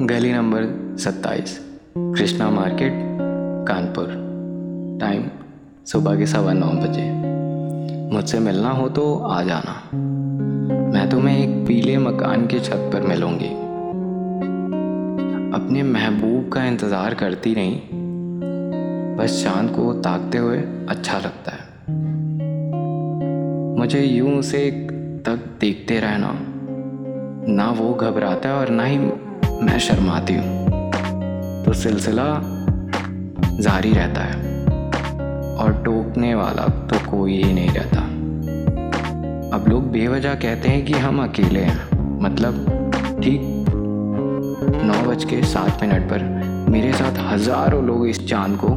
गली नंबर सत्ताईस, Krishna market, Kanpur. Time सुबह के सवा नौ बजे। मुझसे मिलना हो तो आ जाना। मैं तुम्हें एक पीले मकान के छत पर मिलूँगी। अपने महबूब का इंतज़ार करती नहीं बस चाँद को ताकते हुए अच्छा लगता है। मुझे यूँ उसे तक देखते रहना। ना वो घबराता है और ना ही मैं शर्माती हूँ। तो सिलसिला जारी रहता है। और टोकने वाला तो कोई ही नहीं रहता। अब लोग बेवजह कहते हैं कि हम अकेले हैं। मतलब ठीक नौ बज के सात मिनट पर मेरे साथ हज़ारों लोग इस चाँद को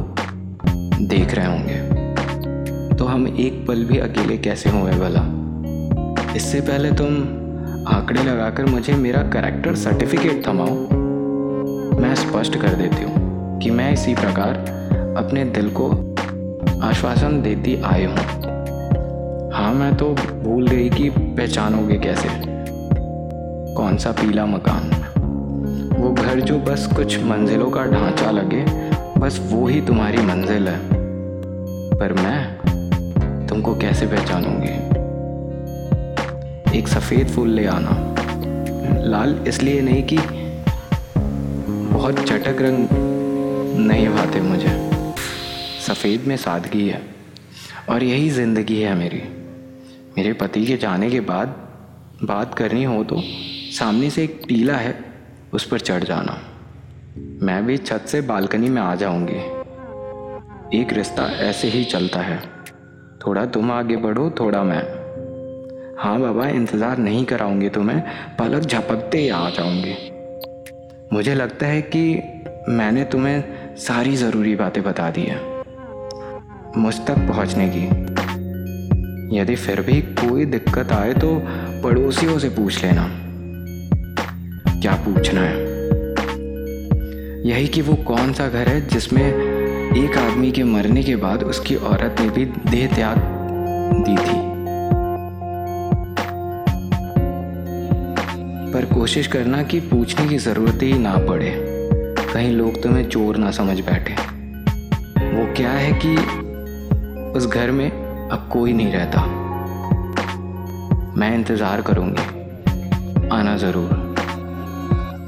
देख रहे होंगे। तो हम एक पल भी अकेले कैसे हुए भला? इससे पहले तुम आंकड़े लगाकर मुझे मेरा करेक्टर सर्टिफिकेट थमाओ। मैं स्पष्ट कर देती हूँ कि मैं इसी प्रकार अपने दिल को आश्वासन देती आई हूँ। हाँ मैं तो भूल गई कि पहचानोगे कैसे। कौन सा पीला मकान? वो घर जो बस कुछ मंजिलों का ढांचा लगे, बस वो ही तुम्हारी मंजिल है। पर मैं तुमको कैसे पहचानूँगी? एक सफ़ेद फूल ले आना। लाल इसलिए नहीं कि बहुत चटक रंग नहीं भाते मुझे। सफ़ेद में सादगी है और यही ज़िंदगी है मेरी। मेरे पति के जाने के बाद बात करनी हो तो सामने से एक टीला है, उस पर चढ़ जाना। मैं भी छत से बालकनी में आ जाऊँगी। एक रिश्ता ऐसे ही चलता है। थोड़ा तुम आगे बढ़ो, थोड़ा मैं। हाँ बाबा, इंतज़ार नहीं कराऊँगी तुम्हें, पलक झपकते ही आ जाऊँगी। मुझे लगता है कि मैंने तुम्हें सारी ज़रूरी बातें बता दी हैं। मुझ तक पहुँचने की। यदि फिर भी कोई दिक्कत आए तो पड़ोसियों से पूछ लेना। क्या पूछना है? यही कि वो कौन सा घर है जिसमें एक आदमी के मरने के बाद उसकी औरत ने भी देह त्याग दी थी। पर कोशिश करना कि पूछने की ज़रूरत ही ना पड़े। कहीं लोग तुम्हें चोर ना समझ बैठे। वो क्या है कि उस घर में अब कोई नहीं रहता। मैं इंतज़ार करूँगी। आना ज़रूर।